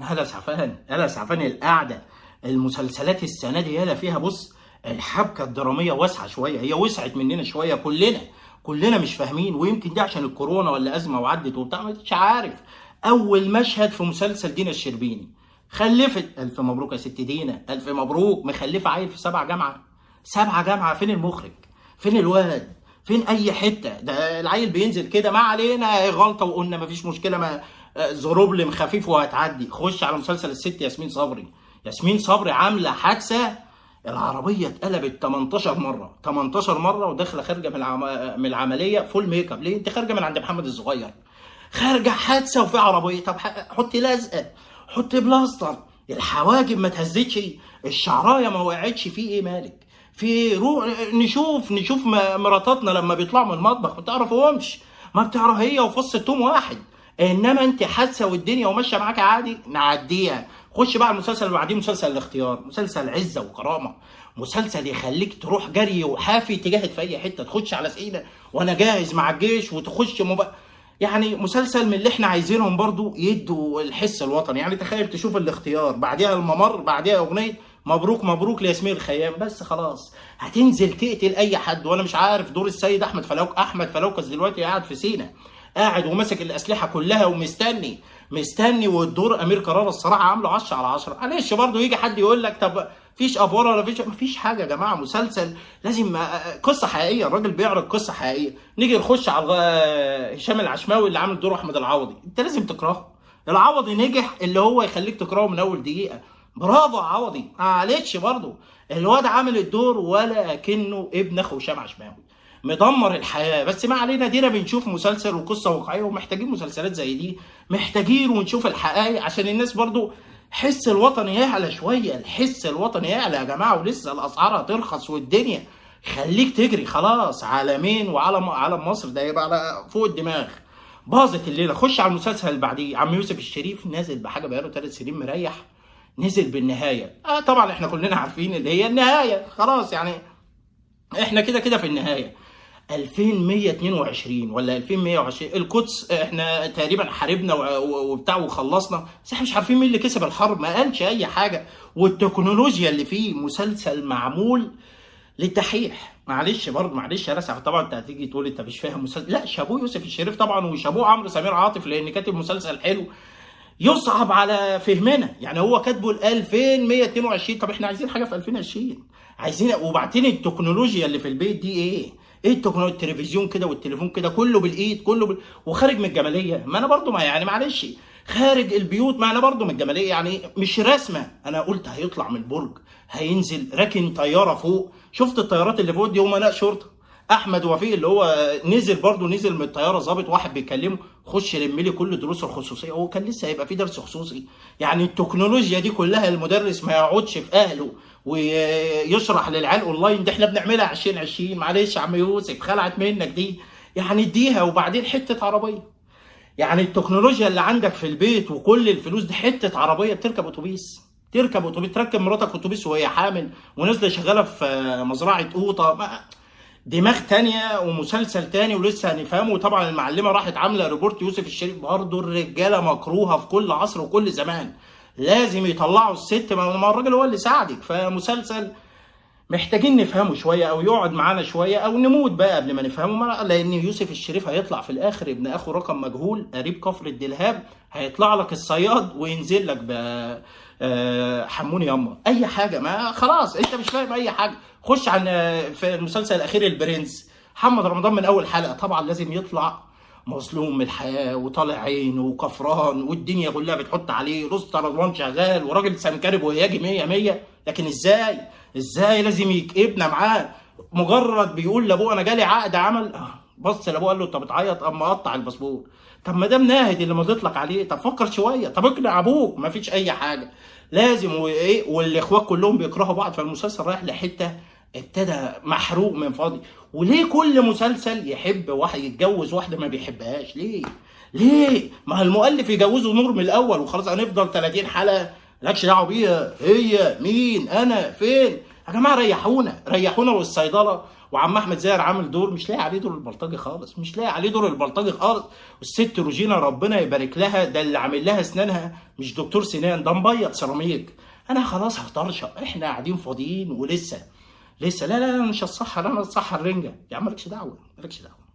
هلا سعفان هلا سعفان القعده المسلسلات السنة دي يالا فيها بص الحبكة الدرامية واسعة شوية هي وسعت مننا شوية كلنا. كلنا مش فاهمين ويمكن دي عشان الكورونا ولا أزمة وعدت وبتاع مش عارف. أول مشهد في مسلسل دينا الشربيني. خلفت ألف مبروك يا ست دينا ألف مبروك مخلفة عيل في سبعة جامعة. سبعة جامعة فين المخرج؟ فين الواد؟ فين أي حتة؟ ده العيل بينزل كده ما علينا غلطة وقلنا مفيش مشكلة ما problem خفيف وهتعدي. خش على مسلسل الست ياسمين صبري. ياسمين صبري عاملة حادثة العربية اتقلبت 18 مرة. 18 مرة وداخلة خارجة من العم... من العملية full makeup ليه؟ انت خارجة من عند محمد الصغير. خارجة حادثة وفي عربية. طب حطي لزقه حطي بلاستر. الحواجب ما تهزتش. الشعراية ما وقعتش. في إيه مالك؟ في روح نشوف نشوف مراتاتنا لما بيطلعوا من المطبخ ما تعرفوهمش ما بتعرف هي وفص التوم واحد. إنما أنت حادثة والدنيا وماشية معاك عادي نعديها. خش بقى المسلسل اللي بعديه مسلسل الاختيار مسلسل عزة وكرامة مسلسل يخليك تروح جري وحافي تجاهد في أي حتة تخش على سينا وأنا جاهز مع الجيش وتخش مب... يعني مسلسل من اللي إحنا عايزينهم برضو يدوا الحس الوطني. يعني تخيل تشوف الاختيار بعديها الممر بعديها أغنية مبروك مبروك لياسمين الخيام بس خلاص. هتنزل تقتل أي حد وأنا مش عارف دور السيد أحمد فلوك أحمد فلوكس دلوقتي قاعد في سينا. قاعد وماسك الأسلحة كلها ومستني مستني والدور أمير كرارة الصراحة عامله 10 على 10 معلش برضه يجي حد يقول لك طب فيش أفورة ولا فيش مفيش حاجة يا جماعة مسلسل لازم قصة حقيقية الراجل بيعرض قصة حقيقية. نيجي نخش على هشام العشماوي اللي عامل دور أحمد العوضي. أنت لازم تكرهه. العوضي نجح اللي هو يخليك تكرهه من أول دقيقة. برافو عوضي. معلش برضه. الواد عامل الدور ولا كأنه ابن أخو هشام عشماوي. مدمر الحياة. بس ما علينا دينا بنشوف مسلسل وقصة واقعية ومحتاجين مسلسلات زي دي. محتاجين ونشوف الحقائق عشان الناس برضو حس الوطني يعلى شوية الحس الوطني يعلى يا جماعة ولسه الأسعار هترخص والدنيا. خليك تجري خلاص عالمين وعالم عالم مصر ده يبقى على فوق الدماغ. باظت الليلة. خش على المسلسل اللي بعديه. عم يوسف الشريف نازل بحاجة بقاله ثلاث سنين مريح. نزل بالنهاية. آه طبعا إحنا كلنا عارفين اللي هي النهاية. خلاص يعني إحنا كده كده في النهاية. 2122 ولا 2120 القدس إحنا تقريبا حاربنا وبتاع وخلصنا. بس إحنا مش عارفين مين اللي كسب الحرب ما قالش أي حاجة. والتكنولوجيا اللي فيه مسلسل معمول للدحيح. معلش برضه معلش يا رسع طبعا أنت هتيجي تقول أنت مش فاهم مسلسل لا شابوه يوسف الشريف طبعا وشابوه عمرو سمير عاطف لأن كاتب مسلسل حلو. يصعب على فهمنا. يعني هو كاتبه ل 2122 طب إحنا عايزين حاجة في 2020 عايزين وبعدين التكنولوجيا اللي في البيت دي إيه؟ إيه التكنولوجيا التلفزيون كده والتليفون كده كله بالإيد كله بال... وخارج من الجمالية. ما أنا برضو ما يعني معلش خارج البيوت ما أنا برضو من الجمالية. يعني مش رسمة. أنا قلت هيطلع من البرج هينزل راكن طيارة فوق. شفت الطيارات اللي فوق دي؟ امناء شرطه أحمد وفيق اللي هو نزل برضو نزل من الطيارة ظابط واحد بيكلمه خش لم لي كل دروس الخصوصية. هو كان لسه هيبقى في درس خصوصي. يعني التكنولوجيا دي كلها المدرس ما يقعدش في أهله ويشرح للعيال أونلاين ده إحنا بنعملها 2020 معلش يا عم يوسف خلعت منك دي. يعني اديها وبعدين حتة عربية. يعني التكنولوجيا اللي عندك في البيت وكل الفلوس دي حتة عربية بتركب أتوبيس. تركب أتوبيس تركب مراتك أتوبيس وهي حامل ونازلة شغالة في مزرعة قوطة. دماغ تانية ومسلسل تاني ولسه هنفهمه. وطبعا المعلمة راحت عاملة report يوسف الشريف برضه. الرجالة مكروهة في كل عصر وكل زمان. لازم يطلعوا الست ما الراجل هو اللي ساعدك. فمسلسل محتاجين نفهمه شوية أو يقعد معانا شوية أو نموت بقى قبل ما نفهمه لأن يوسف الشريف هيطلع في الآخر ابن أخو رقم مجهول قريب كفر الدلهاب هيطلع لك الصياد وينزل لك ب حموني ياما أي حاجة ما خلاص أنت مش فاهم أي حاجة. خش عن في المسلسل الأخير البرنس. محمد رمضان من أول حلقة طبعا لازم يطلع مظلوم من الحياة وطالع عينه وكفران والدنيا كلها بتحط عليه رستم رضوان شغال وراجل سنكرب وهياجي 100 100 لكن إزاي؟ إزاي لازم يكئبنا معاه؟ مجرد بيقول لأبوه أنا جالي عقد عمل. بص لأبوه قال له انت بتعيط أما قطع الباسبور. طب ما دام ناهد اللي مضيت لك عليه طب فكر شوية. طب اقنع أبوك ما فيش أي حاجة. لازم وايه والإخوات كلهم بيكرهوا بعض فالمسلسل رايح لحتة ابتدى محروق من فاضي وليه كل مسلسل يحب واحد يتجوز واحدة ما بيحبهاش؟ ليه؟ ليه؟ ما المؤلف يجوزه نور من الأول وخلاص هنفضل 30 حلقة؟ لكش دعوة بيها هي مين؟ أنا؟ فين؟ يا جماعة ريحونا. ريحونا والصيدلة. وعم أحمد زاهر عامل دور مش لاقي عليه دور البلطجي خالص. مش لاقي عليه دور البلطجي خالص. والست روجينا ربنا يبارك لها ده اللي عامل لها أسنانها. مش دكتور سنان ده مبيض سيراميك. أنا خلاص هطرشق. إحنا قاعدين فاضيين ولسه. لسه لا لا مش هتصحر أنا هتصحر رنجه يا عم مالكش دعوة مالكش دعوة.